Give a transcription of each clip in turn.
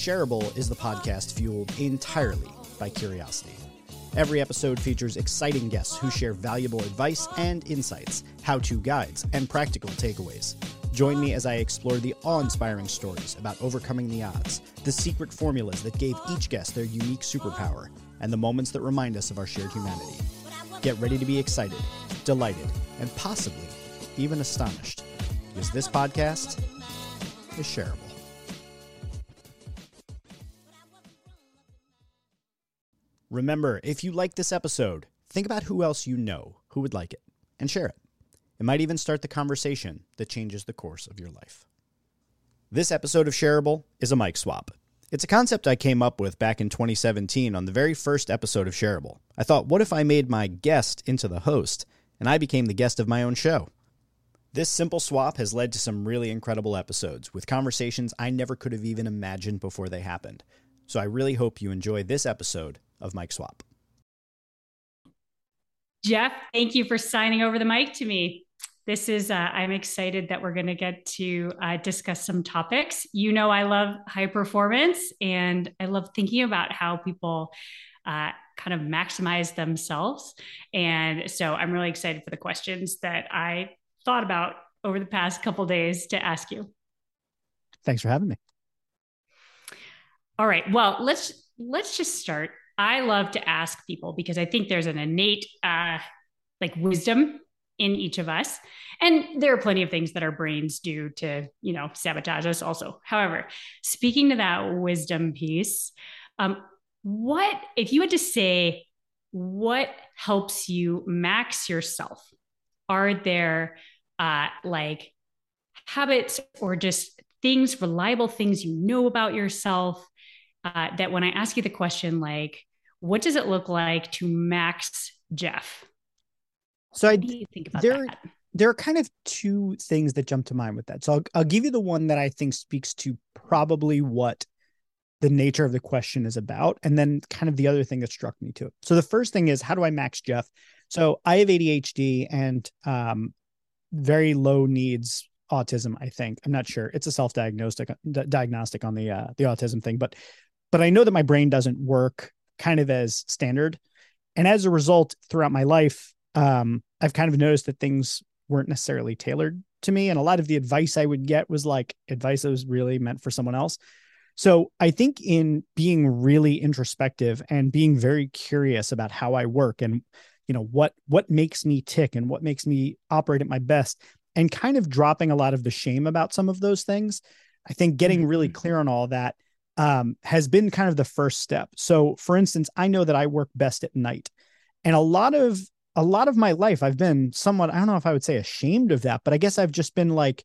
Shareable is the podcast fueled entirely by curiosity. Every episode features exciting guests who share valuable advice and insights, how to guides, and practical takeaways. Join me as I explore the awe inspiring stories about overcoming the odds, the secret formulas that gave each guest their unique superpower, and the moments that remind us of our shared humanity. Get ready to be excited, delighted, and possibly even astonished, because this podcast is shareable. Remember, if you like this episode, think about who else you know who would like it and share it. It might even start the conversation that changes the course of your life. This episode of Shareable is a mic swap. It's a concept I came up with back in 2017 on the very first episode of Shareable. I thought, what if I made my guest into the host and I became the guest of my own show? This simple swap has led to some really incredible episodes with conversations I never could have even imagined before they happened. So I really hope you enjoy this episode of Mic Swap. Jeff, thank you for signing over the mic to me. This is, uh, I'm excited that we're going to get to uh, discuss some topics. You know, I love high performance and I love thinking about how people uh, kind of maximize themselves. And so I'm really excited for the questions that I thought about over the past couple days to ask you. Thanks for having me. All right. Well, let's let's just start I love to ask people because I think there's an innate uh, like wisdom in each of us. And there are plenty of things that our brains do to, you know, sabotage us also. However, speaking to that wisdom piece, um, what, if you had to say, what helps you max yourself? Are there uh, like habits or just things, reliable things you know about yourself uh, that when I ask you the question, like, what does it look like to max Jeff? So I think about there, that? There are kind of two things that jump to mind with that. So I'll, I'll give you the one that I think speaks to probably what the nature of the question is about, and then kind of the other thing that struck me too. So the first thing is how do I max Jeff? So I have ADHD and um, very low needs autism. I think I'm not sure. It's a self diagnostic diagnostic on the uh, the autism thing, but but I know that my brain doesn't work kind of as standard. And as a result, throughout my life, um, I've kind of noticed that things weren't necessarily tailored to me. And a lot of the advice I would get was like advice that was really meant for someone else. So I think in being really introspective and being very curious about how I work and you know what what makes me tick and what makes me operate at my best and kind of dropping a lot of the shame about some of those things. I think getting really mm-hmm. clear on all that um, has been kind of the first step. So, for instance, I know that I work best at night, and a lot of a lot of my life, I've been somewhat I don't know if I would say ashamed of that, but I guess I've just been like,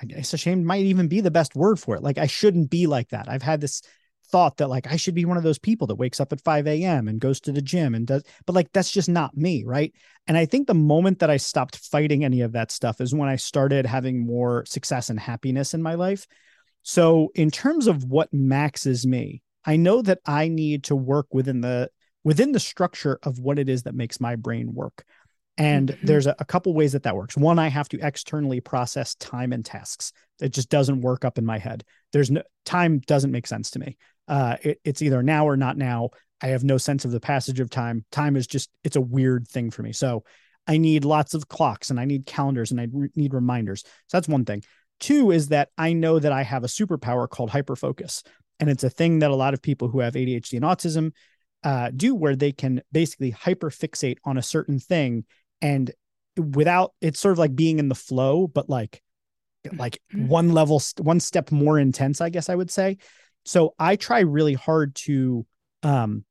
I guess ashamed might even be the best word for it. Like I shouldn't be like that. I've had this thought that like I should be one of those people that wakes up at 5 a.m. and goes to the gym and does, but like that's just not me, right? And I think the moment that I stopped fighting any of that stuff is when I started having more success and happiness in my life. So, in terms of what maxes me, I know that I need to work within the within the structure of what it is that makes my brain work. And mm-hmm. there's a, a, couple ways that that works. One, I have to externally process time and tasks. It just doesn't work up in my head. There's no time doesn't make sense to me. Uh, it, it's either now or not now. I have no sense of the passage of time. Time is just it's a weird thing for me. So I need lots of clocks and I need calendars and I re- need reminders. So that's one thing. Two is that I know that I have a superpower called hyperfocus. And it's a thing that a lot of people who have ADHD and autism uh, do, where they can basically hyperfixate on a certain thing. And without it's sort of like being in the flow, but like, like mm-hmm. one level, one step more intense, I guess I would say. So I try really hard to, um,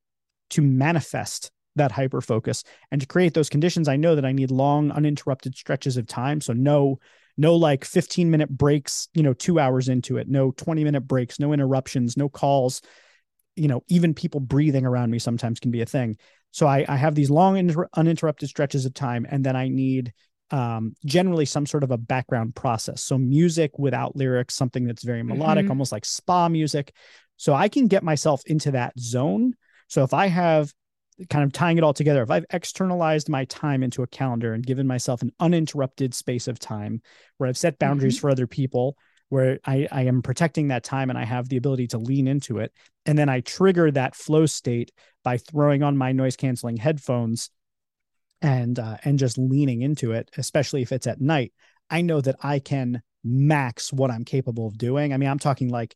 to manifest that hyper focus and to create those conditions. I know that I need long, uninterrupted stretches of time. So no no like 15 minute breaks, you know, two hours into it, no 20 minute breaks, no interruptions, no calls. You know, even people breathing around me sometimes can be a thing. So I, I have these long, inter- uninterrupted stretches of time, and then I need um, generally some sort of a background process. So music without lyrics, something that's very melodic, mm-hmm. almost like spa music. So I can get myself into that zone. So if I have kind of tying it all together, if I've externalized my time into a calendar and given myself an uninterrupted space of time where I've set boundaries mm-hmm. for other people, where I, I am protecting that time and I have the ability to lean into it. And then I trigger that flow state by throwing on my noise canceling headphones and uh, and just leaning into it, especially if it's at night. I know that I can max what I'm capable of doing. I mean, I'm talking like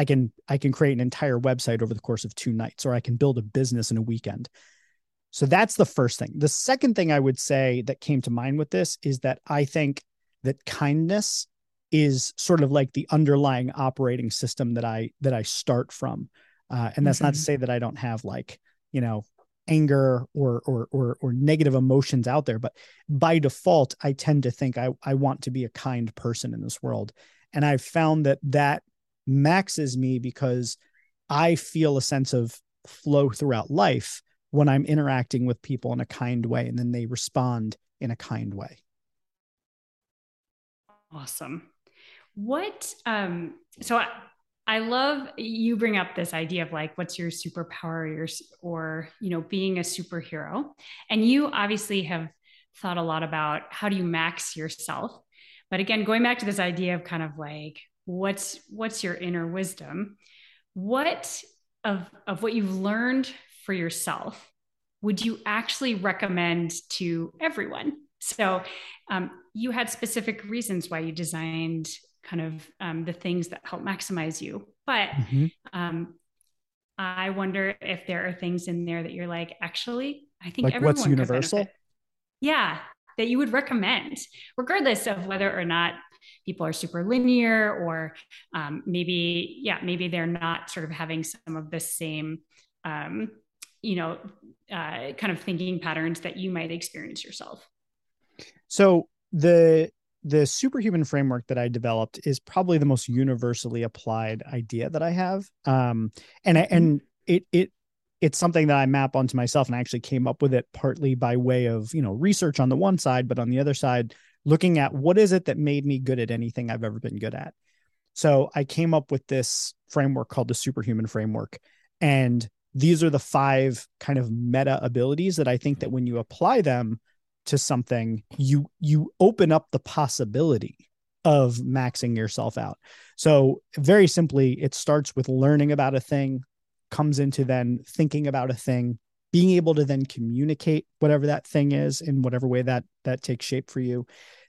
I can I can create an entire website over the course of two nights, or I can build a business in a weekend. So that's the first thing. The second thing I would say that came to mind with this is that I think that kindness is sort of like the underlying operating system that I that I start from. Uh, and that's mm-hmm. not to mm-hmm. say that I don't have like you know anger or, or or or negative emotions out there, but by default, I tend to think I I want to be a kind person in this world, and I've found that that maxes me because I feel a sense of flow throughout life when I'm interacting with people in a kind way, and then they respond in a kind way. Awesome. What um so I, I love you bring up this idea of like what's your superpower your, or you know being a superhero and you obviously have thought a lot about how do you max yourself but again going back to this idea of kind of like what's what's your inner wisdom what of of what you've learned for yourself would you actually recommend to everyone so um, you had specific reasons why you designed kind of um, the things that help maximize you. But mm-hmm. um, I wonder if there are things in there that you're like, actually, I think like everyone what's universal. Yeah, that you would recommend, regardless of whether or not people are super linear or um, maybe, yeah, maybe they're not sort of having some of the same, um, you know, uh, kind of thinking patterns that you might experience yourself. So the the superhuman framework that I developed is probably the most universally applied idea that I have. Um, and mm-hmm. and it it it's something that I map onto myself, and I actually came up with it partly by way of you know research on the one side, but on the other side, looking at what is it that made me good at anything I've ever been good at. So I came up with this framework called the superhuman framework, and these are the five kind of meta abilities that I think that when you apply them to something you you open up the possibility of maxing yourself out so very simply it starts with learning about a thing comes into then thinking about a thing being able to then communicate whatever that thing is in whatever way that that takes shape for you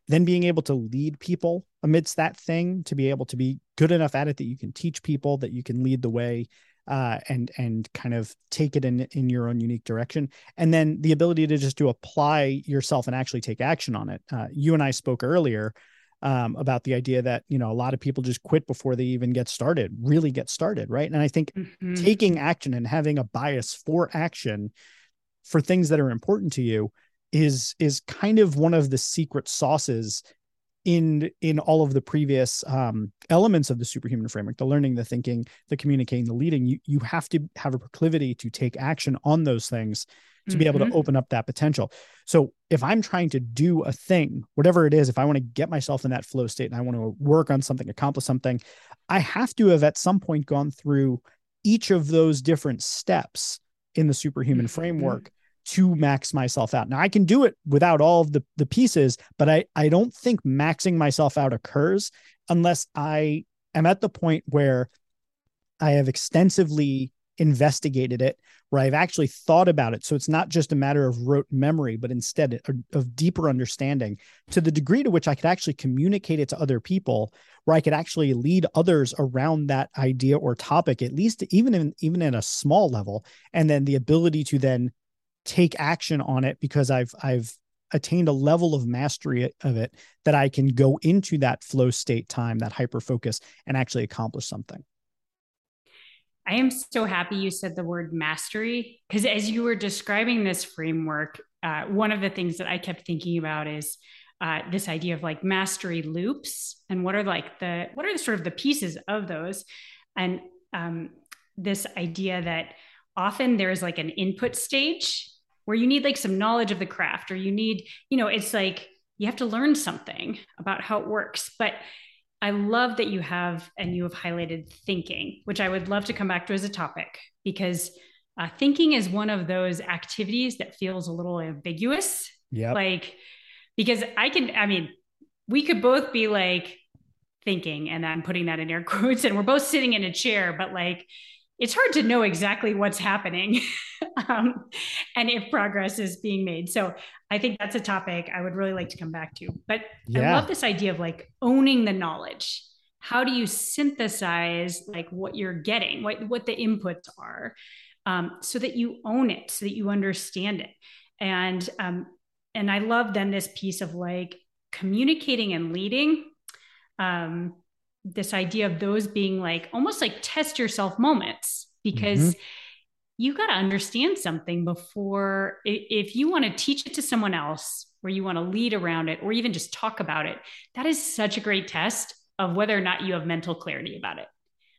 then being able to lead people amidst that thing to be able to be good enough at it that you can teach people that you can lead the way uh, and and kind of take it in in your own unique direction, and then the ability to just to apply yourself and actually take action on it. Uh, you and I spoke earlier um, about the idea that you know a lot of people just quit before they even get started, really get started, right? And I think mm-hmm. taking action and having a bias for action for things that are important to you is is kind of one of the secret sauces in in all of the previous um, elements of the superhuman framework the learning the thinking the communicating the leading you you have to have a proclivity to take action on those things to mm-hmm. be able to mm-hmm. open up that potential so if i'm trying to do a thing whatever it is if i want to get myself in that flow state and i want to work on something accomplish something i have to have at some point gone through each of those different steps in the superhuman mm-hmm. framework to max myself out. Now I can do it without all of the the pieces, but I I don't think maxing myself out occurs unless I am at the point where I have extensively investigated it, where I've actually thought about it. So it's not just a matter of rote memory, but instead of deeper understanding to the degree to which I could actually communicate it to other people, where I could actually lead others around that idea or topic, at least even in even in a small level, and then the ability to then take action on it because I've I've attained a level of mastery of it that I can go into that flow state time, that hyper focus, and actually accomplish something. I am so happy you said the word mastery because as you were describing this framework, uh, one of the things that I kept thinking about is uh, this idea of like mastery loops and what are like the what are the sort of the pieces of those, and um, this idea that often there's like an input stage where you need like some knowledge of the craft or you need, you know, it's like you have to learn something about how it works. But I love that you have and you have highlighted thinking, which I would love to come back to as a topic because uh, thinking is one of those activities that feels a little ambiguous. Yeah. Like, because I can, I mean, we could both be like, thinking and i'm putting that in air quotes and we're both sitting in a chair but like it's hard to know exactly what's happening um, and if progress is being made. So I think that's a topic I would really like to come back to. But yeah. I love this idea of like owning the knowledge. How do you synthesize like what you're getting, what what the inputs are, um, so that you own it, so that you understand it, and um, and I love then this piece of like communicating and leading. Um, this idea of those being like almost like test yourself moments because mm-hmm. you got to understand something before if you want to teach it to someone else or you want to lead around it or even just talk about it that is such a great test of whether or not you have mental clarity about it.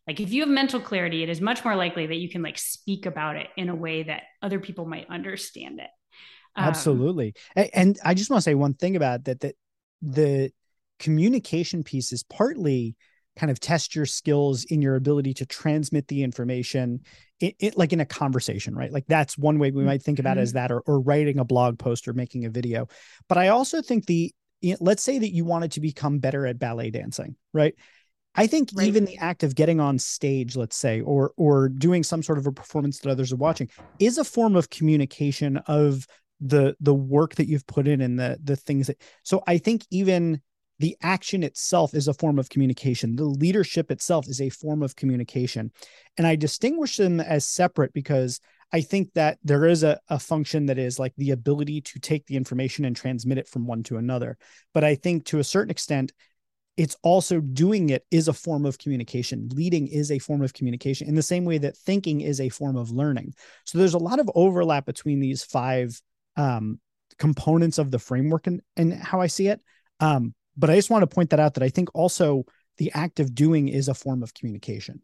Like if you have mental clarity it is much more likely that you can like speak about it in a way that other people might understand it. Um, absolutely. And i just want to say one thing about that that the communication piece is partly kind of test your skills in your ability to transmit the information it, it, like in a conversation right like that's one way we might think about mm-hmm. it as that or, or writing a blog post or making a video but i also think the let's say that you wanted to become better at ballet dancing right i think right. even the act of getting on stage let's say or or doing some sort of a performance that others are watching is a form of communication of the the work that you've put in and the the things that so i think even the action itself is a form of communication. The leadership itself is a form of communication. And I distinguish them as separate because I think that there is a, a function that is like the ability to take the information and transmit it from one to another. But I think to a certain extent, it's also doing it is a form of communication. Leading is a form of communication in the same way that thinking is a form of learning. So there's a lot of overlap between these five um, components of the framework and, and how I see it. Um, but I just want to point that out that I think also the act of doing is a form of communication.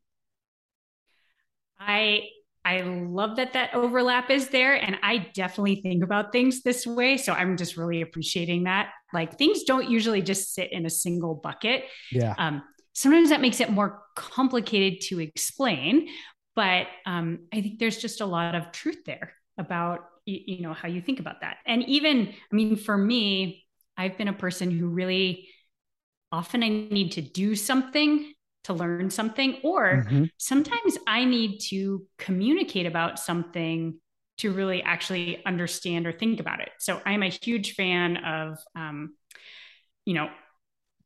I I love that that overlap is there and I definitely think about things this way so I'm just really appreciating that. Like things don't usually just sit in a single bucket. Yeah. Um, sometimes that makes it more complicated to explain, but um, I think there's just a lot of truth there about you, you know how you think about that. And even I mean for me I've been a person who really often I need to do something to learn something, or mm-hmm. sometimes I need to communicate about something to really actually understand or think about it. So I'm a huge fan of, um, you know,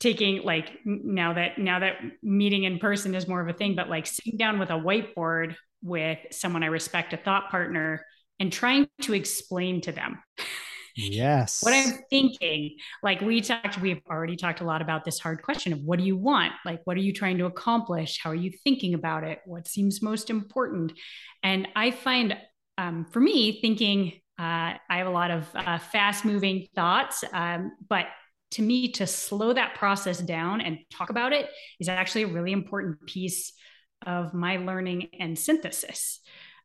taking like now that now that meeting in person is more of a thing, but like sitting down with a whiteboard with someone I respect, a thought partner, and trying to explain to them Yes. what I'm thinking. Like we talked, we've already talked a lot about this hard question of what do you want? Like, what are you trying to accomplish? How are you thinking about it? What seems most important? And I find um, for me, thinking, uh, I have a lot of uh, fast moving thoughts, um, but to me, to slow that process down and talk about it is actually a really important piece of my learning and synthesis.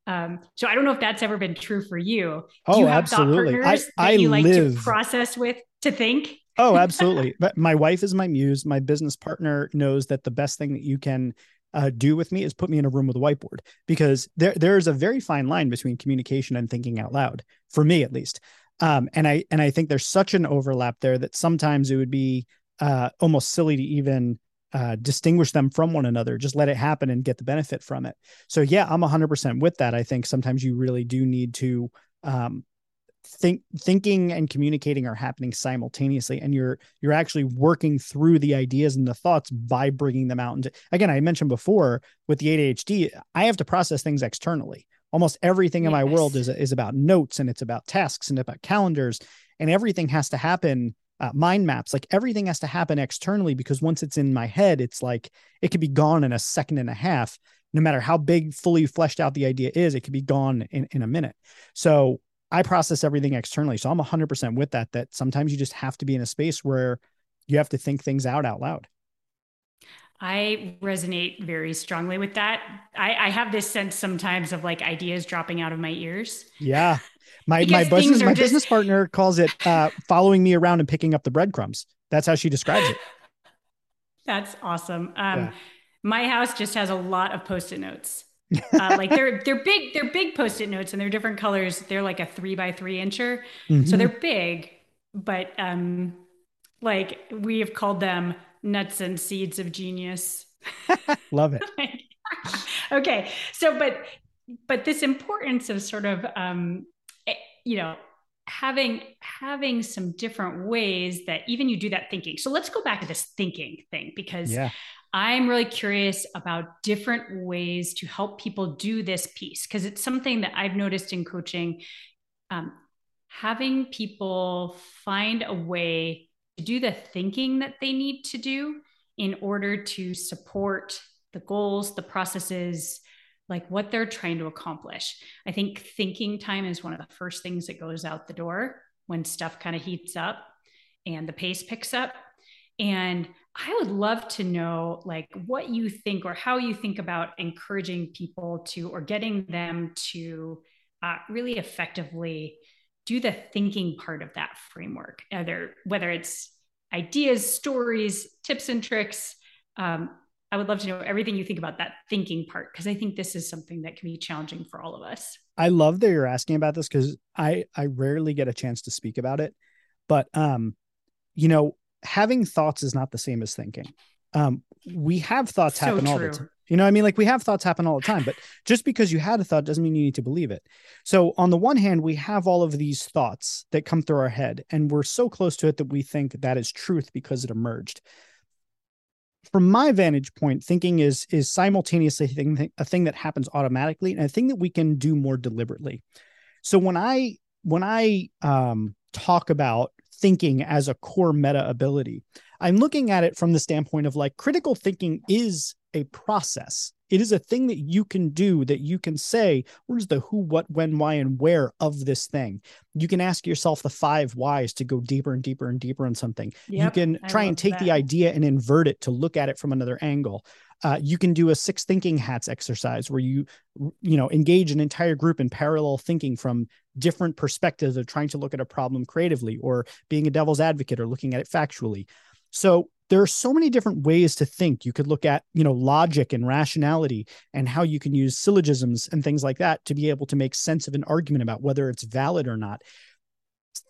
Um, so I don't know if that's ever been true for you. Do oh, you have absolutely. thought partners I, I that you like live... to process with to think? oh, absolutely. But my wife is my muse. My business partner knows that the best thing that you can uh, do with me is put me in a room with a whiteboard because there there is a very fine line between communication and thinking out loud for me at least. Um, and I and I think there's such an overlap there that sometimes it would be uh, almost silly to even uh, distinguish them from one another. Just let it happen and get the benefit from it. So yeah, I'm 100% with that. I think sometimes you really do need to um, think thinking and communicating are happening simultaneously and you're you're actually working through the ideas and the thoughts by bringing them out and again i mentioned before with the adhd i have to process things externally almost everything yes. in my world is is about notes and it's about tasks and about calendars and everything has to happen uh, mind maps like everything has to happen externally because once it's in my head it's like it could be gone in a second and a half no matter how big fully fleshed out the idea is it could be gone in, in a minute so i process everything externally so i'm 100% with that that sometimes you just have to be in a space where you have to think things out out loud I resonate very strongly with that. I, I, have this sense sometimes of like ideas dropping out of my ears. Yeah. My my business my just... business partner calls it uh, following me around and picking up the breadcrumbs. That's how she describes it. That's awesome. Um, yeah. My house just has a lot of post-it notes. uh, like they're they're big they're big post-it notes and they're different colors. They're like a three by three incher, mm-hmm. so they're big. But um, like we have called them nuts and seeds of genius. Love it. okay. So, but, but this importance of sort of, um, you know, having having some different ways that even you do that thinking so let's go back to this thinking thing because yeah. i'm really curious about different ways to help people do this piece because it's something that i've noticed in coaching um, having people find a way to do the thinking that they need to do in order to support the goals the processes like what they're trying to accomplish. I think thinking time is one of the first things that goes out the door when stuff kind of heats up and the pace picks up. And I would love to know like what you think or how you think about encouraging people to or getting them to uh, really effectively do the thinking part of that framework, either whether it's ideas, stories, tips and tricks, um, I would love to know everything you think about that thinking part because I think this is something that can be challenging for all of us. I love that you're asking about this because I I rarely get a chance to speak about it, but um, you know, having thoughts is not the same as thinking. Um, we have thoughts so happen true. all the time. You know, I mean, like we have thoughts happen all the time, but just because you had a thought doesn't mean you need to believe it. So, on the one hand, we have all of these thoughts that come through our head, and we're so close to it that we think that is truth because it emerged from my vantage point, thinking is is simultaneously a thing, a thing that happens automatically and a thing that we can do more deliberately. So when I when I um, talk about thinking as a core meta ability, I'm looking at it from the standpoint of like critical thinking is a process. It is a thing that you can do that you can say, where's the who, what, when, why, and where of this thing? You can ask yourself the five whys to go deeper and deeper and deeper on something. Yep, you can try and take that. the idea and invert it to look at it from another angle. Uh, you can do a six thinking hats exercise where you you know engage an entire group in parallel thinking from different perspectives of trying to look at a problem creatively or being a devil's advocate or looking at it factually so there are so many different ways to think. You could look at, you know, logic and rationality and how you can use syllogisms and things like that to be able to make sense of an argument about whether it's valid or not.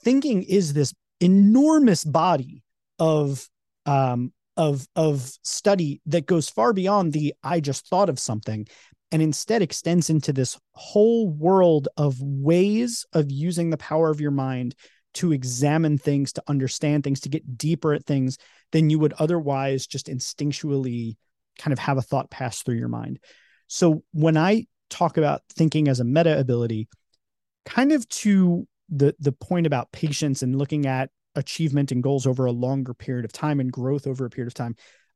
Thinking is this enormous body of um, of of study that goes far beyond the I just thought of something and instead extends into this whole world of ways of using the power of your mind to examine things, to understand things, to get deeper at things than you would otherwise just instinctually kind of have a thought pass through your mind. So when I talk about thinking as a meta ability, kind of to the the point about patience and looking at achievement and goals over a longer period of time and growth over a period of time,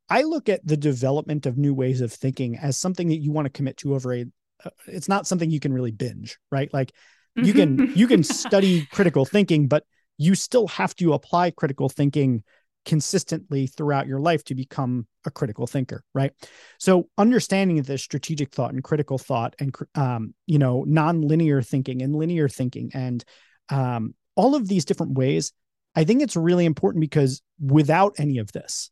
I look at the development of new ways of thinking as something that you want to commit to over a. Uh, it's not something you can really binge, right? Like you can you can study critical thinking but you still have to apply critical thinking consistently throughout your life to become a critical thinker right? So understanding the strategic thought and critical thought and um, you know non-linear thinking and linear thinking and um, all of these different ways i think it's really important because without any of this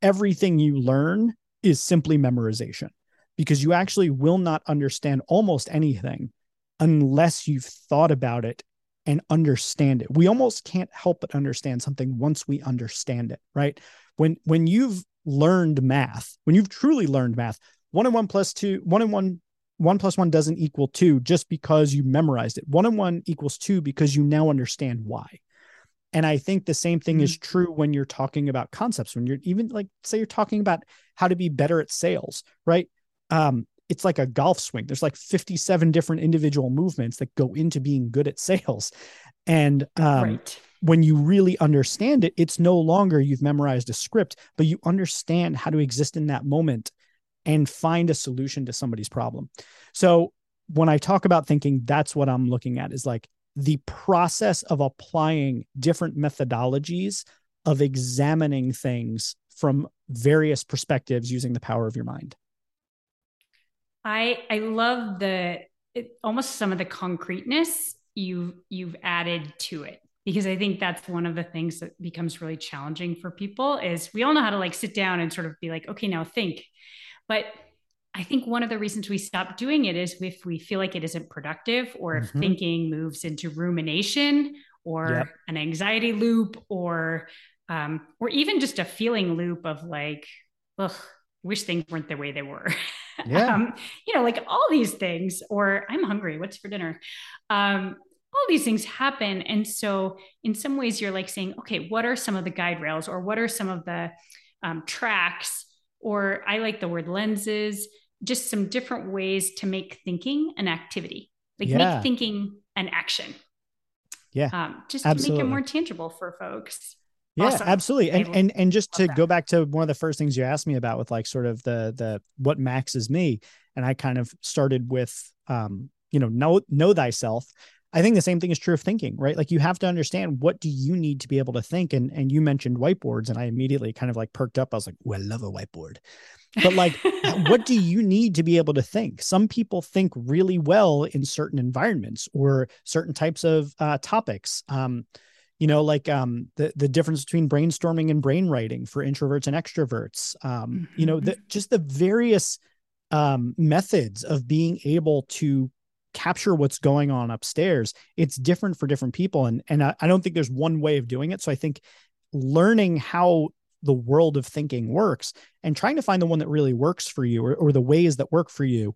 everything you learn is simply memorization because you actually will not understand almost anything unless you've thought about it and understand it. We almost can't help but understand something once we understand it, right? When when you've learned math, when you've truly learned math, one and one plus two, one and one, one plus one doesn't equal two just because you memorized it. One and one equals two because you now understand why. And I think the same thing mm-hmm. is true when you're talking about concepts, when you're even like, say, you're talking about how to be better at sales, right? Um, it's like a golf swing. There's like 57 different individual movements that go into being good at sales. And um, right. when you really understand it, it's no longer you've memorized a script, but you understand how to exist in that moment and find a solution to somebody's problem. So when I talk about thinking, that's what I'm looking at is like the process of applying different methodologies of examining things from various perspectives using the power of your mind. I I love the it, almost some of the concreteness you've you've added to it because I think that's one of the things that becomes really challenging for people is we all know how to like sit down and sort of be like okay now think but I think one of the reasons we stop doing it is if we feel like it isn't productive or if mm-hmm. thinking moves into rumination or yep. an anxiety loop or um, or even just a feeling loop of like, ugh, wish things weren't the way they were. Yeah. um, you know, like all these things, or I'm hungry, what's for dinner? Um, all these things happen. And so, in some ways, you're like saying, okay, what are some of the guide rails, or what are some of the um, tracks, or I like the word lenses, just some different ways to make thinking an activity, like yeah. make thinking an action. Yeah. Um, just absolutely. to make it more tangible for folks. Yeah, awesome. absolutely. And and and just to go back to one of the first things you asked me about with like sort of the the what maxes me, and I kind of started with um, you know, know know thyself. I think the same thing is true of thinking, right? Like you have to understand what do you need to be able to think. And and you mentioned whiteboards, and I immediately kind of like perked up. I was like, "Oh, I love a whiteboard." But like, what do you need to be able to think? Some people think really well in certain environments or certain types of uh, topics. Um, you know like um the the difference between brainstorming and brainwriting for introverts and extroverts um mm-hmm. you know the, mm-hmm. just the various um methods of being able to capture what's going on upstairs it's different for different people and and I, I don't think there's one way of doing it so i think learning how the world of thinking works and trying to find the one that really works for you or, or the ways that work for you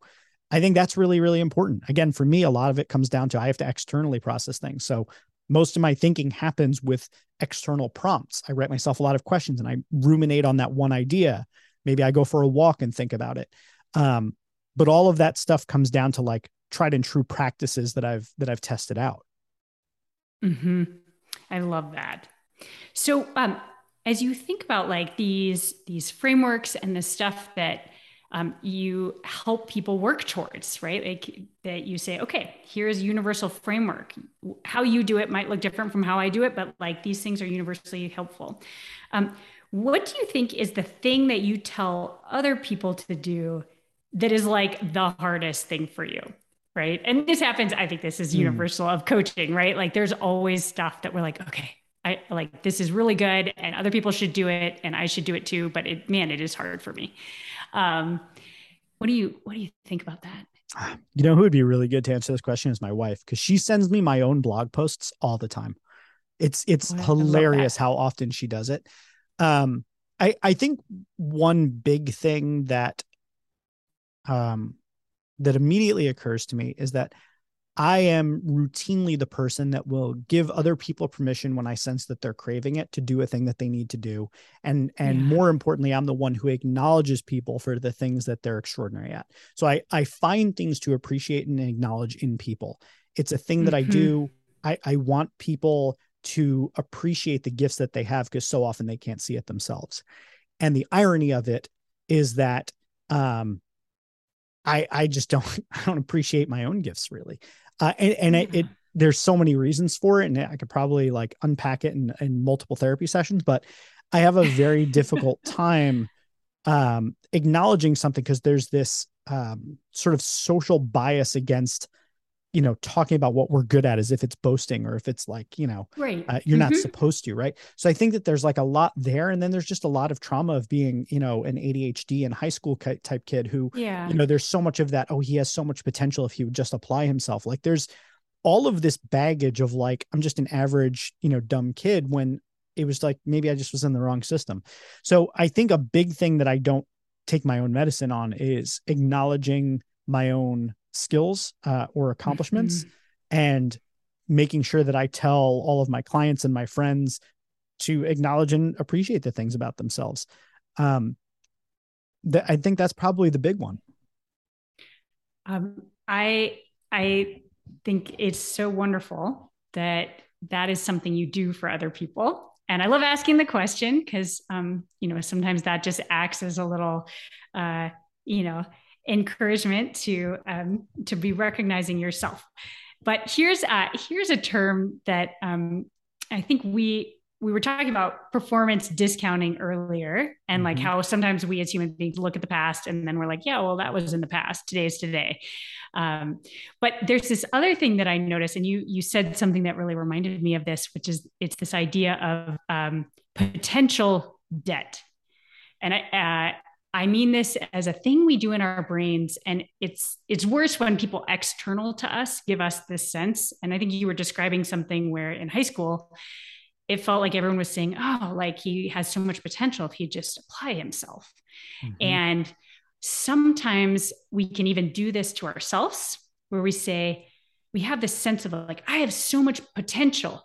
I think that's really, really important. Again, for me, a lot of it comes down to I have to externally process things. So most of my thinking happens with external prompts. I write myself a lot of questions and I ruminate on that one idea. Maybe I go for a walk and think about it. Um, but all of that stuff comes down to like tried and true practices that I've that I've tested out. Hmm. I love that. So, um, as you think about like these these frameworks and the stuff that um, you help people work towards, right? Like that you say, okay, here's a universal framework. How you do it might look different from how I do it, but like these things are universally helpful. Um, what do you think is the thing that you tell other people to do that is like the hardest thing for you? Right. And this happens, I think this is hmm. universal mm. of coaching, right? Like there's always stuff that we're like, okay, I like this is really good and other people should do it and I should do it too, but it man, it is hard for me. Um, what do you what do you think about that? You know who would be really good to answer this question is my wife because she sends me my own blog posts all the time. It's it's oh, hilarious how often she does it. Um, I I think one big thing that um that immediately occurs to me is that I am routinely the person that will give other people permission when I sense that they're craving it to do a thing that they need to do. And and yeah. more importantly, I'm the one who acknowledges people for the things that they're extraordinary at. So I I find things to appreciate and acknowledge in people. It's a thing that mm-hmm. I do. I, I want people to appreciate the gifts that they have because so often they can't see it themselves. And the irony of it is that um I I just don't I don't appreciate my own gifts really uh, and, and it, it, there's so many reasons for it and i could probably like unpack it in, in multiple therapy sessions but i have a very difficult time um, acknowledging something because there's this um, sort of social bias against you know talking about what we're good at as if it's boasting or if it's like you know right. uh, you're mm-hmm. not supposed to right? So i think that there's like a lot there and then there's just a lot of trauma of being you know an adhd and high school type kid who yeah. you know there's so much of that oh he has so much potential if he would just apply himself. Like there's all of this baggage of like i'm just an average you know dumb kid when it was like maybe i just was in the wrong system. So i think a big thing that i don't take my own medicine on is acknowledging my own skills uh, or accomplishments mm-hmm. and making sure that I tell all of my clients and my friends to acknowledge and appreciate the things about themselves. Um, that I think that's probably the big one. Um, I I think it's so wonderful that that is something you do for other people. And I love asking the question because, um, you know, sometimes that just acts as a little, uh, you know, encouragement to um, to be recognizing yourself. But here's uh, here's a term that um, I think we we were talking about performance discounting earlier and like mm-hmm. how sometimes we as human beings look at the past and then we're like yeah well that was in the past today is today um, but there's this other thing that i noticed and you you said something that really reminded me of this which is it's this idea of um, potential debt and I, uh, I mean this as a thing we do in our brains, and it's it's worse when people external to us give us this sense. And I think you were describing something where in high school, it felt like everyone was saying, oh, like he has so much potential if he just apply himself. Mm-hmm. And sometimes we can even do this to ourselves where we say, we have this sense of like, I have so much potential,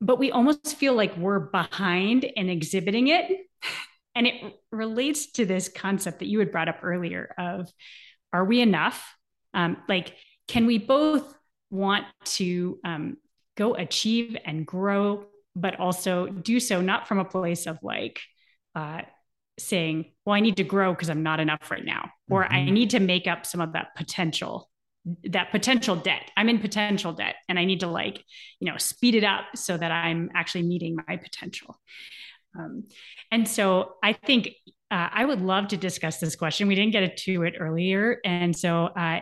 but we almost feel like we're behind in exhibiting it. And it relates to this concept that you had brought up earlier of are we enough? Um, like, can we both want to um, go achieve and grow, but also do so not from a place of like uh, saying, well, I need to grow because I'm not enough right now, or mm-hmm. I need to make up some of that potential that potential debt i'm in potential debt and i need to like you know speed it up so that i'm actually meeting my potential um, and so i think uh, i would love to discuss this question we didn't get to it earlier and so uh,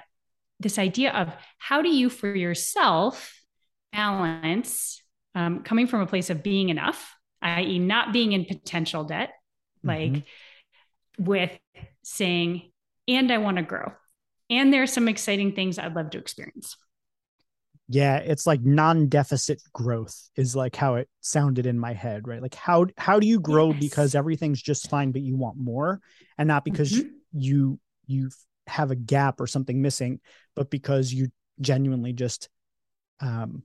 this idea of how do you for yourself balance um, coming from a place of being enough, i.e., not being in potential debt, like mm-hmm. with saying, and I want to grow. And there are some exciting things I'd love to experience. Yeah, it's like non-deficit growth is like how it sounded in my head, right? Like how how do you grow yes. because everything's just fine but you want more and not because mm-hmm. you you have a gap or something missing, but because you genuinely just um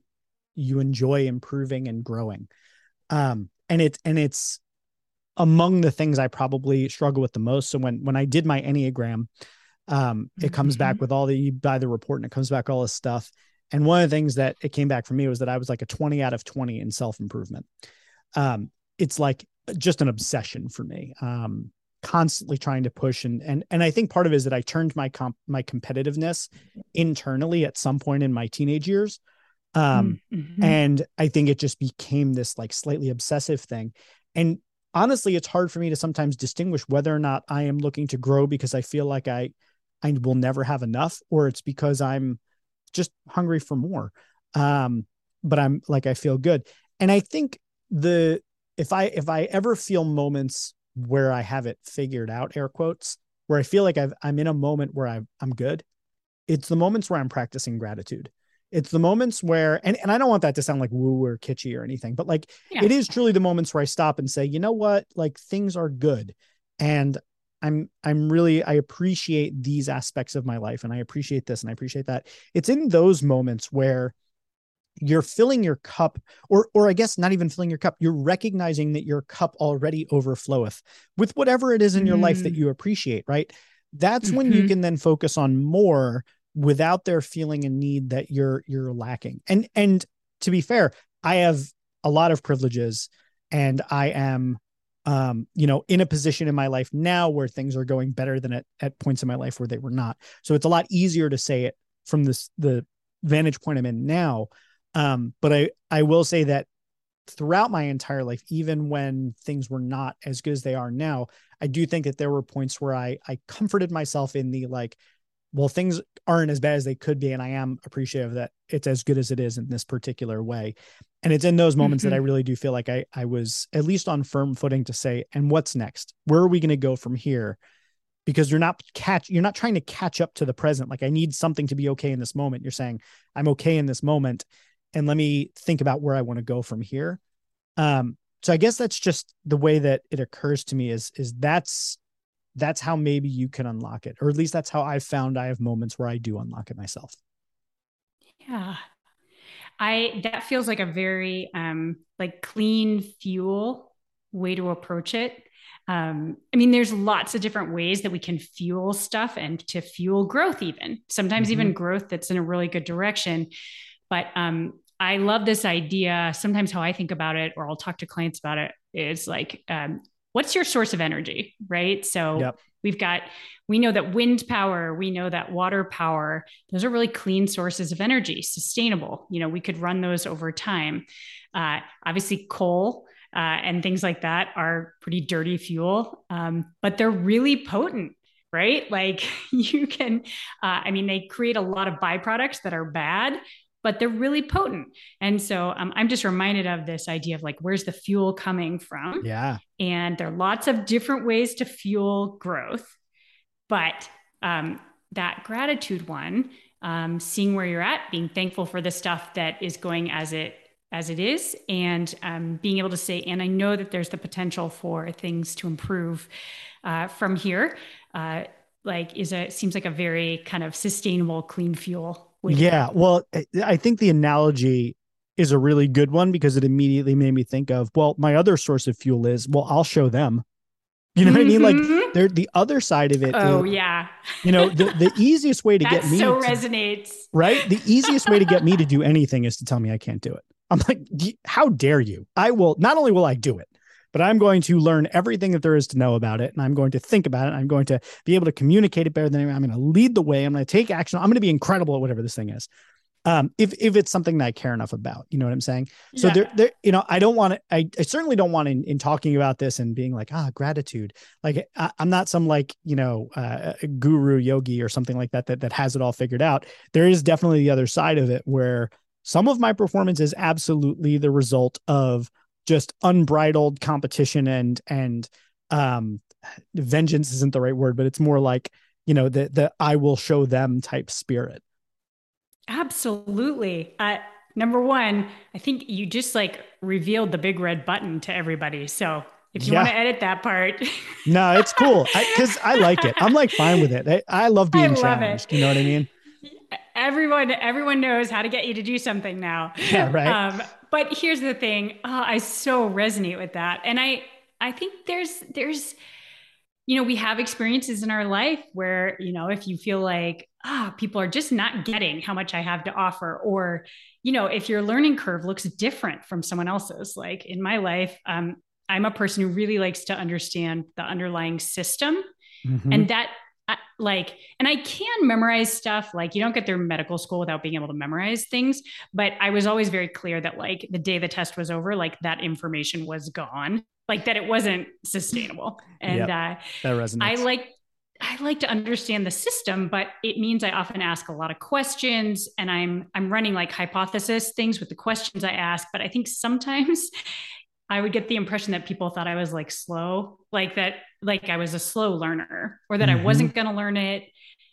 you enjoy improving and growing. Um, and it's and it's among the things I probably struggle with the most. So when when I did my Enneagram, um, it comes mm-hmm. back with all the you buy the report and it comes back all this stuff. And one of the things that it came back for me was that I was like a 20 out of 20 in self-improvement. Um, it's like just an obsession for me. Um, constantly trying to push and and and I think part of it is that I turned my comp my competitiveness internally at some point in my teenage years um mm-hmm. and i think it just became this like slightly obsessive thing and honestly it's hard for me to sometimes distinguish whether or not i am looking to grow because i feel like i i will never have enough or it's because i'm just hungry for more um but i'm like i feel good and i think the if i if i ever feel moments where i have it figured out air quotes where i feel like I've, i'm in a moment where I, i'm good it's the moments where i'm practicing gratitude it's the moments where, and, and I don't want that to sound like woo or kitschy or anything, but like yeah. it is truly the moments where I stop and say, you know what, like things are good. And I'm I'm really I appreciate these aspects of my life and I appreciate this and I appreciate that. It's in those moments where you're filling your cup or or I guess not even filling your cup, you're recognizing that your cup already overfloweth with whatever it is in your mm. life that mm. you appreciate, right? That's mm-hmm. when you mm-hmm. can then focus on more without their feeling a need that you're you're lacking and and to be fair i have a lot of privileges and i am um you know in a position in my life now where things are going better than at, at points in my life where they were not. So it's a lot easier to say it from this the vantage point i'm in now. Um but i i will say that throughout my entire life even when things were not as good as they are now i do think that there were points where i i comforted myself in the like well things aren't as bad as they could be and i am appreciative that it's as good as it is in this particular way. And it's in those moments mm-hmm. that i mm-hmm. really do feel like i i was at least on firm footing to say and what's next? Where are we going to go from here? Because you're not catch you're not trying to catch up to the present. Like i need something to be okay in this moment. You're saying i'm okay in this moment and let me think about where i want to go from here. Um so i guess that's just the way that it occurs to me is is that's that's how maybe you can unlock it or at least that's how i've found i have moments where i do unlock it myself yeah i that feels like a very um like clean fuel way to approach it um, I mean, there's lots of different ways that we can fuel stuff and to fuel growth, even sometimes mm-hmm. even growth that's in a really good direction. But um, I love this idea. Sometimes how I think about it, or I'll talk to clients about it, is like um, what's your source of energy, right? So yep. we've got, we know that wind power, we know that water power, those are really clean sources of energy, sustainable. You know, we could run those over time. Uh, obviously, coal. Uh, and things like that are pretty dirty fuel, um, but they're really potent right? Like you can, uh, I mean, they create a lot of byproducts that are bad, but they're really potent. And so um, I'm just reminded of this idea of like, where's the fuel coming from? Yeah. And there are lots of different ways to fuel growth. But um, that gratitude one, um, seeing where you're at, being thankful for the stuff that is going as it as it is and um, being able to say, and I know that there's the potential for things to improve uh, from here. Uh, like is a seems like a very kind of sustainable clean fuel. Yeah, well, I think the analogy is a really good one because it immediately made me think of well, my other source of fuel is well, I'll show them. You know mm-hmm. what I mean? Like mm-hmm. they're the other side of it. Oh is, yeah. You know, the, the easiest way to get me so to, resonates. Right? The easiest way to get me to do anything is to tell me I can't do it. I'm like, how dare you? I will not only will I do it, but I'm going to learn everything that there is to know about it. And I'm going to think about it. I'm going to be able to communicate it better than anyone. I'm going to lead the way. I'm going to take action. I'm going to be incredible at whatever this thing is. Um, if if it's something that I care enough about, you know what I'm saying. So yeah. there, there, you know, I don't want to. I, I certainly don't want in, in talking about this and being like, ah, gratitude. Like I, am not some like you know uh, guru yogi or something like that that that has it all figured out. There is definitely the other side of it where some of my performance is absolutely the result of just unbridled competition and and um vengeance isn't the right word but it's more like you know the the i will show them type spirit. Absolutely. Uh number one i think you just like revealed the big red button to everybody. So if you yeah. want to edit that part. No it's cool. Because I, I, like it. I'm like fine with it. I, I love being I challenged it. you know what i mean? Everyone everyone knows how to get you to do something now. Yeah right. Um, but here's the thing oh, i so resonate with that and i i think there's there's you know we have experiences in our life where you know if you feel like ah oh, people are just not getting how much i have to offer or you know if your learning curve looks different from someone else's like in my life um, i'm a person who really likes to understand the underlying system mm-hmm. and that like and i can memorize stuff like you don't get through medical school without being able to memorize things but i was always very clear that like the day the test was over like that information was gone like that it wasn't sustainable and yep, uh that resonates. i like I like to understand the system, but it means I often ask a lot of questions and I'm I'm running like hypothesis things with the questions I ask, but I think sometimes I would get the impression that people thought I was like slow, like that, like I was a slow learner or that mm-hmm. I wasn't going to learn it.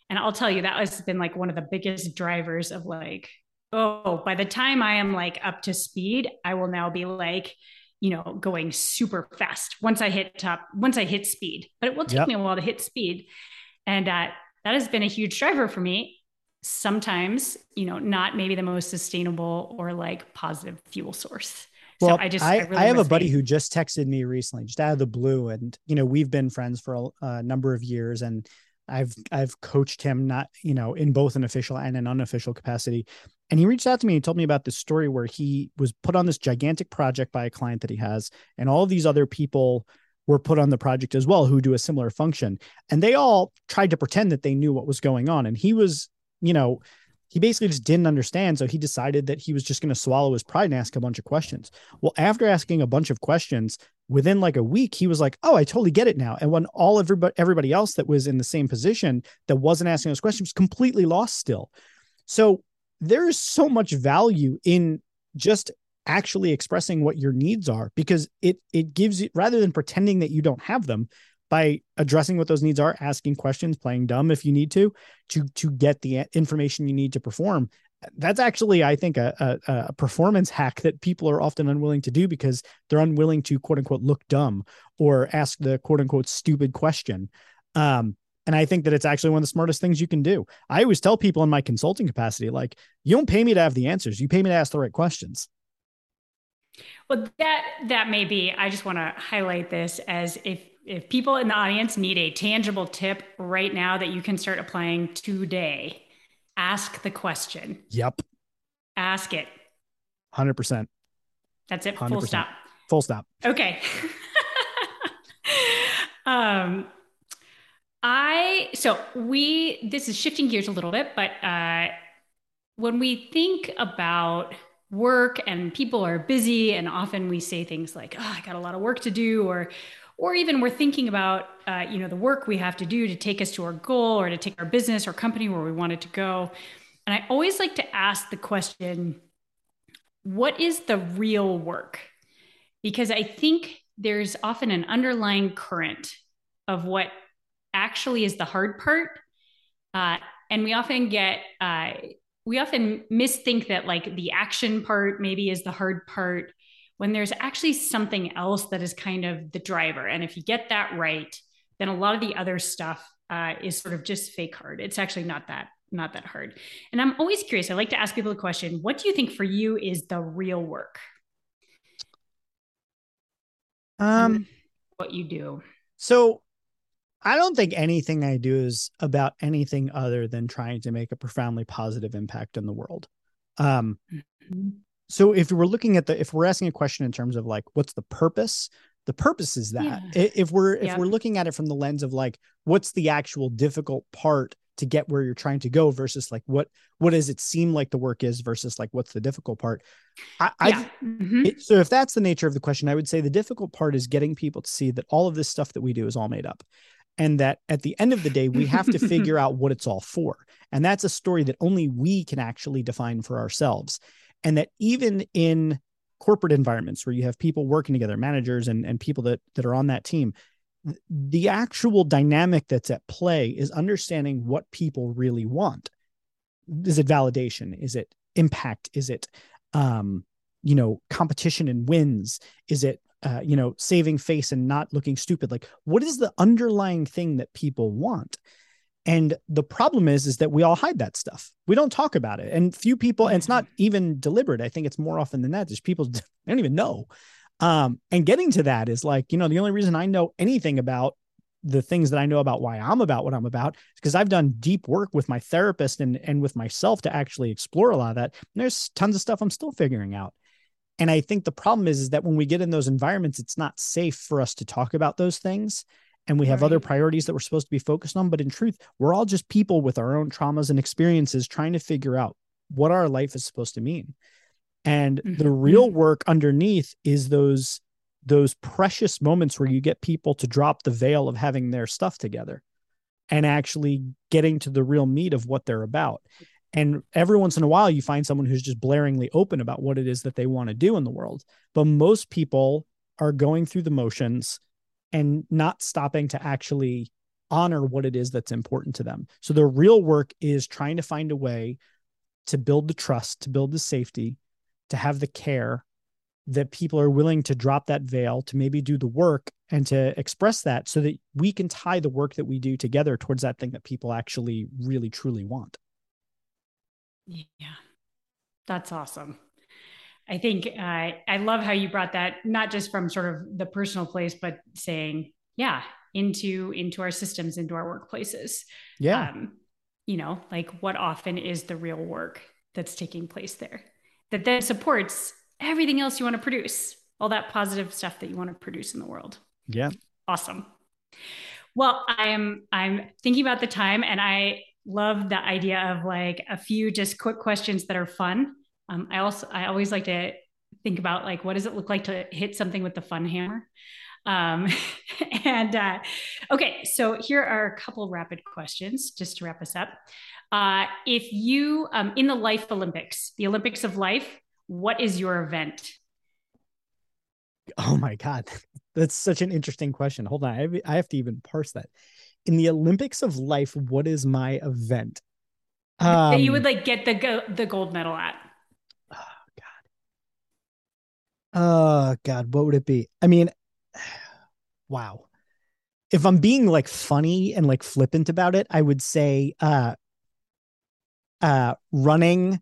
And I'll tell you, that has been like one of the biggest drivers of like, oh, by the time I am like up to speed, I will now be like, you know, going super fast once I hit top, once I hit speed, but it will take yep. me a while to hit speed. And uh, that has been a huge driver for me. Sometimes, you know, not maybe the most sustainable or like positive fuel source. Well, so I just I, I, really I have a buddy who just texted me recently, just out of the blue, and you know we've been friends for a, a, number of years, and I've I've coached him not you know in both an official and an unofficial capacity, and he reached out to me and told me about this story where he was put on this gigantic project by a client that he has, and all these other people were put on the project as well who do a similar function, and they all tried to pretend that they knew what was going on, and he was you know he basically just didn't understand. So he decided that he was just going to swallow his pride and ask a bunch of questions. Well, after asking a bunch of questions, within like a week, he was like, "Oh, I totally get it now." And when all everybody everybody else that was in the same position that wasn't asking those questions was completely lost still. So there is so much value in just actually expressing what your needs are because it it gives you rather than pretending that you don't have them by addressing what those needs are, asking questions, playing dumb if you need to, to to get the information you need to perform. That's actually, I think, a, a, a performance hack that people are often unwilling to do because they're unwilling to quote unquote look dumb or ask the quote unquote stupid question. Um, and I think that it's actually one of the smartest things you can do. I always tell people in my consulting capacity, like, you don't pay me to have the answers, you pay me to ask the right questions. Well, that that may be. I just want to highlight this as if if people in the audience need a tangible tip right now that you can start applying today, ask the question. Yep. Ask it. 100%. That's it. 100%. Full stop. Full stop. Okay. um, I, so we, this is shifting gears a little bit, but uh, when we think about work and people are busy, and often we say things like, oh, I got a lot of work to do, or, or even we're thinking about uh, you know the work we have to do to take us to our goal or to take our business or company where we want it to go. And i always like to ask the question what is the real work? Because i think there's often an underlying current of what actually is the hard part. Uh, and we often get uh, we often misthink that like the action part maybe is the hard part when there's actually something else that is kind of the driver. And if you get that right, then a lot of the other stuff uh, is sort of just fake hard. It's actually not that not that hard. And I'm always curious. I like to ask people the question: What do you think for you is the real work? Um, what you do. So I don't think anything I do is about anything other than trying to make a profoundly positive impact in the world. Um, mm-hmm. So if we're looking at the, if we're asking a question in terms of like, what's the purpose? The purpose is that yeah. if we're if yeah. we're looking at it from the lens of like, what's the actual difficult part to get where you're trying to go versus like what what does it seem like the work is versus like what's the difficult part i, yeah. I mm-hmm. it, so if that's the nature of the question i would say the difficult part is getting people to see that all of this stuff that we do is all made up and that at the end of the day we have to figure out what it's all for and that's a story that only we can actually define for ourselves and that even in corporate environments where you have people working together managers and, and people that that are on that team the actual dynamic that's at play is understanding what people really want. Is it validation? Is it impact? Is it um you know competition and wins? Is it uh, you know saving face and not looking stupid? Like what is the underlying thing that people want and the problem is is that we all hide that stuff we don't talk about it and few people and it's not even deliberate i think it's more often than that there's people they don't even know um, and getting to that is like, you know, the only reason I know anything about the things that I know about why I'm about what I'm about is because I've done deep work with my therapist and and with myself to actually explore a lot of that. And there's tons of stuff I'm still figuring out. And I think the problem is, is that when we get in those environments, it's not safe for us to talk about those things. And we have right. other priorities that we're supposed to be focused on. But in truth, we're all just people with our own traumas and experiences trying to figure out what our life is supposed to mean and mm-hmm. the real work underneath is those those precious moments where you get people to drop the veil of having their stuff together and actually getting to the real meat of what they're about and every once in a while you find someone who's just blaringly open about what it is that they want to do in the world but most people are going through the motions and not stopping to actually honor what it is that's important to them so the real work is trying to find a way to build the trust to build the safety to have the care that people are willing to drop that veil to maybe do the work and to express that so that we can tie the work that we do together towards that thing that people actually really truly want. Yeah. That's awesome. I think uh, I love how you brought that not just from sort of the personal place, but saying, yeah, into into our systems, into our workplaces. Yeah. Um, you know, like what often is the real work that's taking place there that then supports everything else you want to produce, all that positive stuff that you want to produce in the world. Yeah. Awesome. Well, I am I'm thinking about the time and I love the idea of like a few just quick questions that are fun. Um, I also I always like to think about like what does it look like to hit something with the fun hammer. Um, and uh, okay, so here are a couple rapid questions just to wrap us up. Uh, if you, um, in the Life Olympics, the Olympics of Life, what is your event? Oh my God. That's such an interesting question. Hold on. I have, I have to even parse that. In the Olympics of Life, what is my event? Um, you would like get the go- the gold medal at. Oh God. Oh God, what would it be? I mean, wow. If I'm being like funny and like flippant about it, I would say uh uh, running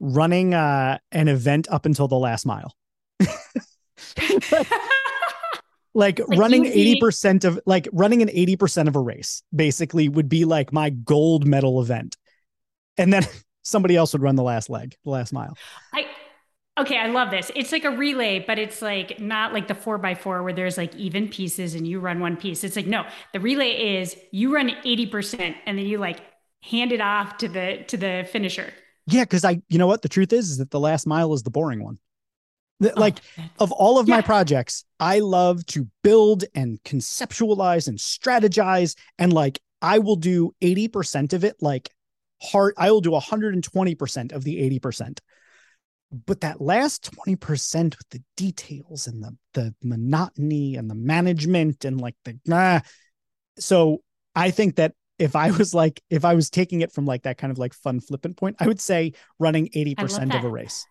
running uh, an event up until the last mile. like, like, like running 80% of like running an 80% of a race basically would be like my gold medal event. And then somebody else would run the last leg, the last mile. I Okay, I love this. It's like a relay, but it's like not like the four by four where there's like even pieces and you run one piece. It's like, no, the relay is you run 80% and then you like hand it off to the to the finisher. Yeah, because I, you know what, the truth is, is that the last mile is the boring one. Oh, like of all of yeah. my projects, I love to build and conceptualize and strategize, and like I will do eighty percent of it. Like hard, I will do one hundred and twenty percent of the eighty percent. But that last twenty percent with the details and the the monotony and the management and like the ah, so I think that if I was like if I was taking it from like that kind of like fun flippant point, I would say running 80% of a race.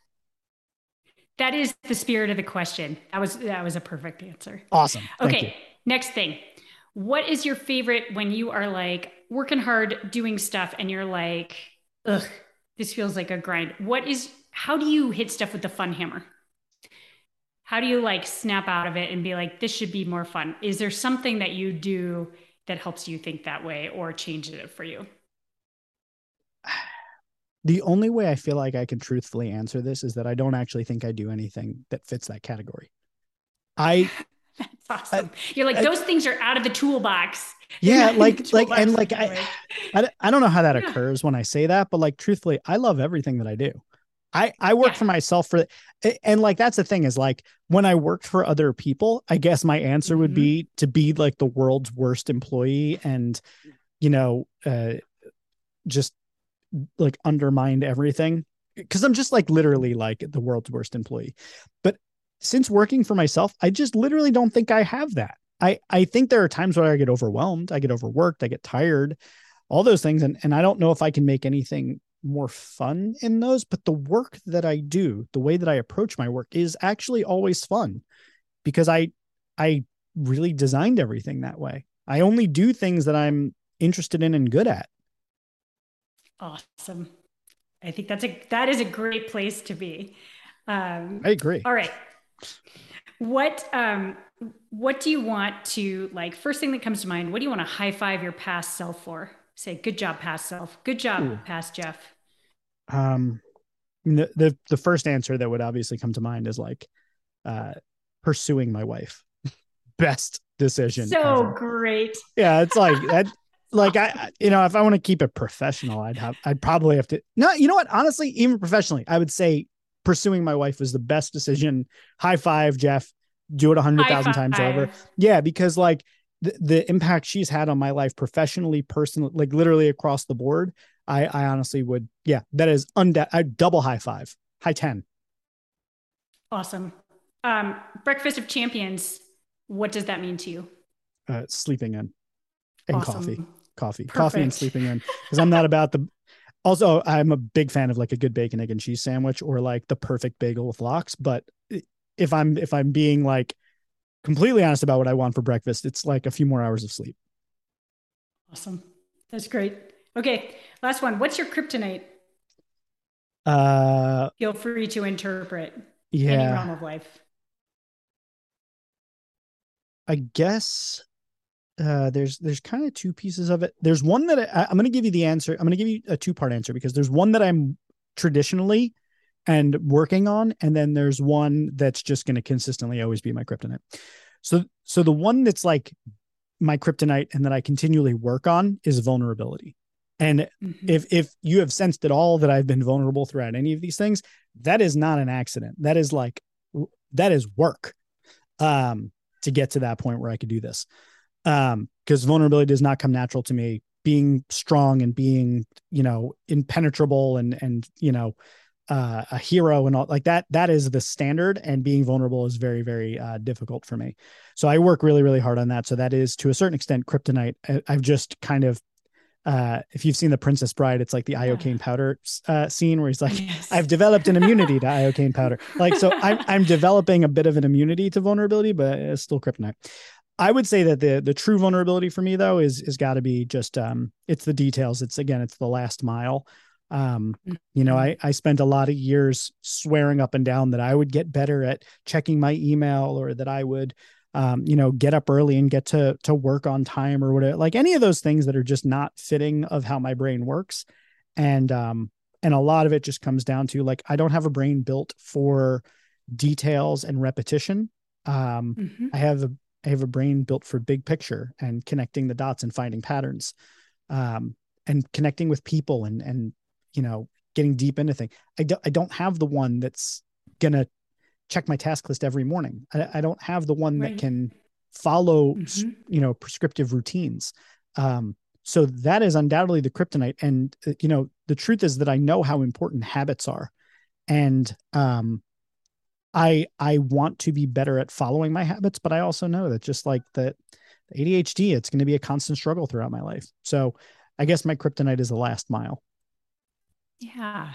That is the spirit of the question. That was that was a perfect answer. Awesome. Thank okay. Next thing. What is your favorite when you are like working hard doing stuff and you're like, ugh, this feels like a grind. What is how do you hit stuff with the fun hammer? How do you like snap out of it and be like, this should be more fun? Is there something that you do that helps you think that way or changes it for you? The only way I feel like I can truthfully answer this is that I don't actually think I do anything that fits that category. I That's awesome. I, You're like I, those things are out of the toolbox. Yeah, like like and like I, I I don't know how that yeah. occurs when I say that, but like truthfully, I love everything that I do. I I work yeah. for myself for and like that's the thing is like when I worked for other people, I guess my answer mm-hmm. would be to be like the world's worst employee and you know uh just like undermined everything because I'm just like literally like the world's worst employee. But since working for myself, I just literally don't think I have that. I I think there are times where I get overwhelmed, I get overworked, I get tired, all those things and and I don't know if I can make anything more fun in those, but the work that I do, the way that I approach my work is actually always fun because I I really designed everything that way. I only do things that I'm interested in and good at. Awesome. I think that's a that is a great place to be. Um, I agree. All right. What um what do you want to like first thing that comes to mind, what do you want to high five your past self for? Say good job past self. Good job Ooh. past Jeff. Um the, the the first answer that would obviously come to mind is like uh pursuing my wife. Best decision. So ever. great. Yeah, it's like that like I, you know, if I want to keep it professional, I'd have, I'd probably have to. No, you know what? Honestly, even professionally, I would say pursuing my wife was the best decision. High five, Jeff. Do it a hundred thousand times over. Yeah, because like the, the impact she's had on my life professionally, personally, like literally across the board. I, I honestly would, yeah, that is undoubt. I double high five, high ten. Awesome. Um, breakfast of champions. What does that mean to you? Uh, sleeping in and awesome. coffee coffee, Perfect. coffee and sleeping in because I'm not about the. Also, I'm a big fan of like a good bacon, egg, and cheese sandwich or like the perfect bagel with lox. But if I'm if I'm being like completely honest about what I want for breakfast, it's like a few more hours of sleep. Awesome, that's great. Okay, last one. What's your kryptonite? Uh, feel free to interpret yeah. any realm of life. I guess uh, there's there's kind of two pieces of it. There's one that I, I'm going to give you the answer. I'm going to give you a two part answer because there's one that I'm traditionally and working on, and then there's one that's just going to consistently always be my kryptonite. So so the one that's like my kryptonite and that I continually work on is vulnerability. And mm-hmm. if if you have sensed at all that I've been vulnerable throughout any of these things, that is not an accident. That is like that is work um to get to that point where I could do this um because vulnerability does not come natural to me being strong and being you know impenetrable and and you know uh, a hero and all like that that is the standard and being vulnerable is very very uh, difficult for me so i work really really hard on that so that is to a certain extent kryptonite I, have just kind of uh, if you've seen the princess bride it's like the yeah. iocane powder uh, scene where he's like yes. i've developed an immunity to iocane powder like so I'm, I'm developing a bit of an immunity to vulnerability but it's still kryptonite I would say that the the true vulnerability for me though is is got to be just um it's the details. It's again it's the last mile. Um, you know, mm-hmm. I I spent a lot of years swearing up and down that I would get better at checking my email or that I would um, you know, get up early and get to to work on time or whatever. Like any of those things that are just not fitting of how my brain works. And um and a lot of it just comes down to like I don't have a brain built for details and repetition. Um, mm-hmm. I have a I have a brain built for big picture and connecting the dots and finding patterns, um, and connecting with people and and you know getting deep into things. I don't I don't have the one that's gonna check my task list every morning. I, I don't have the one right. that can follow mm-hmm. you know prescriptive routines. Um, so that is undoubtedly the kryptonite. And uh, you know the truth is that I know how important habits are, and um, I I want to be better at following my habits, but I also know that just like that ADHD, it's going to be a constant struggle throughout my life. So I guess my kryptonite is the last mile. Yeah.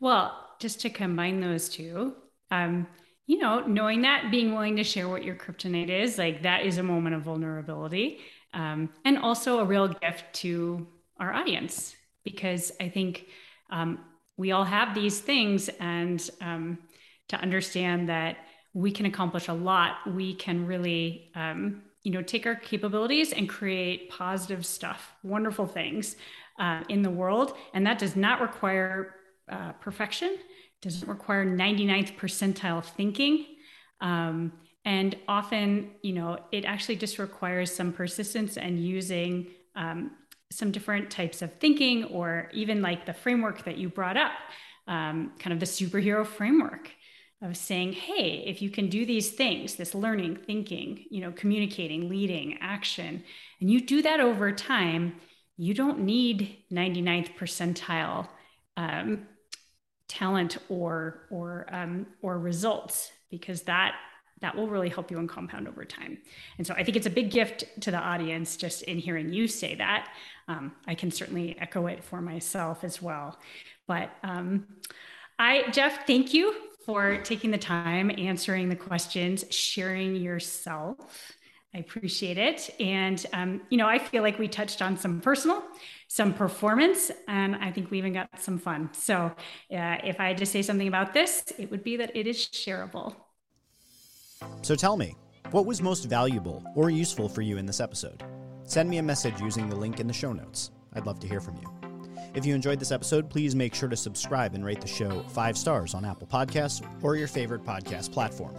Well, just to combine those two, um, you know, knowing that, being willing to share what your kryptonite is, like that is a moment of vulnerability. Um, and also a real gift to our audience, because I think um, we all have these things. And um, to understand that we can accomplish a lot, we can really, um, you know, take our capabilities and create positive stuff, wonderful things uh, in the world. And that does not require uh, perfection doesn't require 99th percentile thinking. Um, and often, you know, it actually just requires some persistence and using um, some different types of thinking, or even like the framework that you brought up, um, kind of the superhero framework of saying, hey, if you can do these things, this learning, thinking, you know, communicating, leading, action, and you do that over time, you don't need 99th percentile um, talent or or um, or results because that that will really help you and compound over time. And so I think it's a big gift to the audience just in hearing you say that. Um, I can certainly echo it for myself as well. But um, I, Jeff, thank you for taking the time, answering the questions, sharing yourself. I appreciate it. And, um, you know, I feel like we touched on some personal, some performance, and I think we even got some fun. So, uh, if I had to say something about this, it would be that it is shareable. So, tell me, what was most valuable or useful for you in this episode? Send me a message using the link in the show notes. I'd love to hear from you. If you enjoyed this episode, please make sure to subscribe and rate the show five stars on Apple Podcasts or your favorite podcast platform.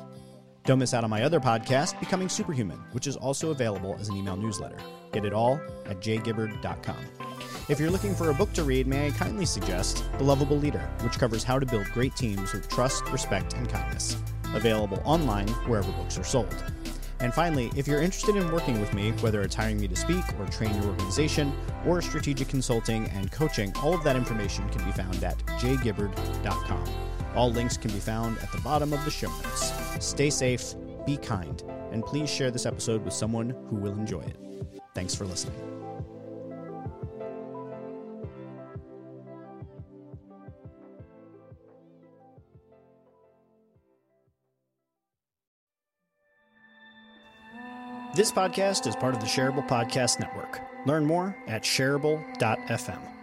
Don't miss out on my other podcast, Becoming Superhuman, which is also available as an email newsletter. Get it all at jgibbard.com. If you're looking for a book to read, may I kindly suggest The Lovable Leader, which covers how to build great teams with trust, respect, and kindness. Available online wherever books are sold. And finally, if you're interested in working with me, whether it's hiring me to speak or train your organization or strategic consulting and coaching, all of that information can be found at jgibbard.com. All links can be found at the bottom of the show notes. Stay safe, be kind, and please share this episode with someone who will enjoy it. Thanks for listening. This podcast is part of the Shareable Podcast Network. Learn more at shareable.fm.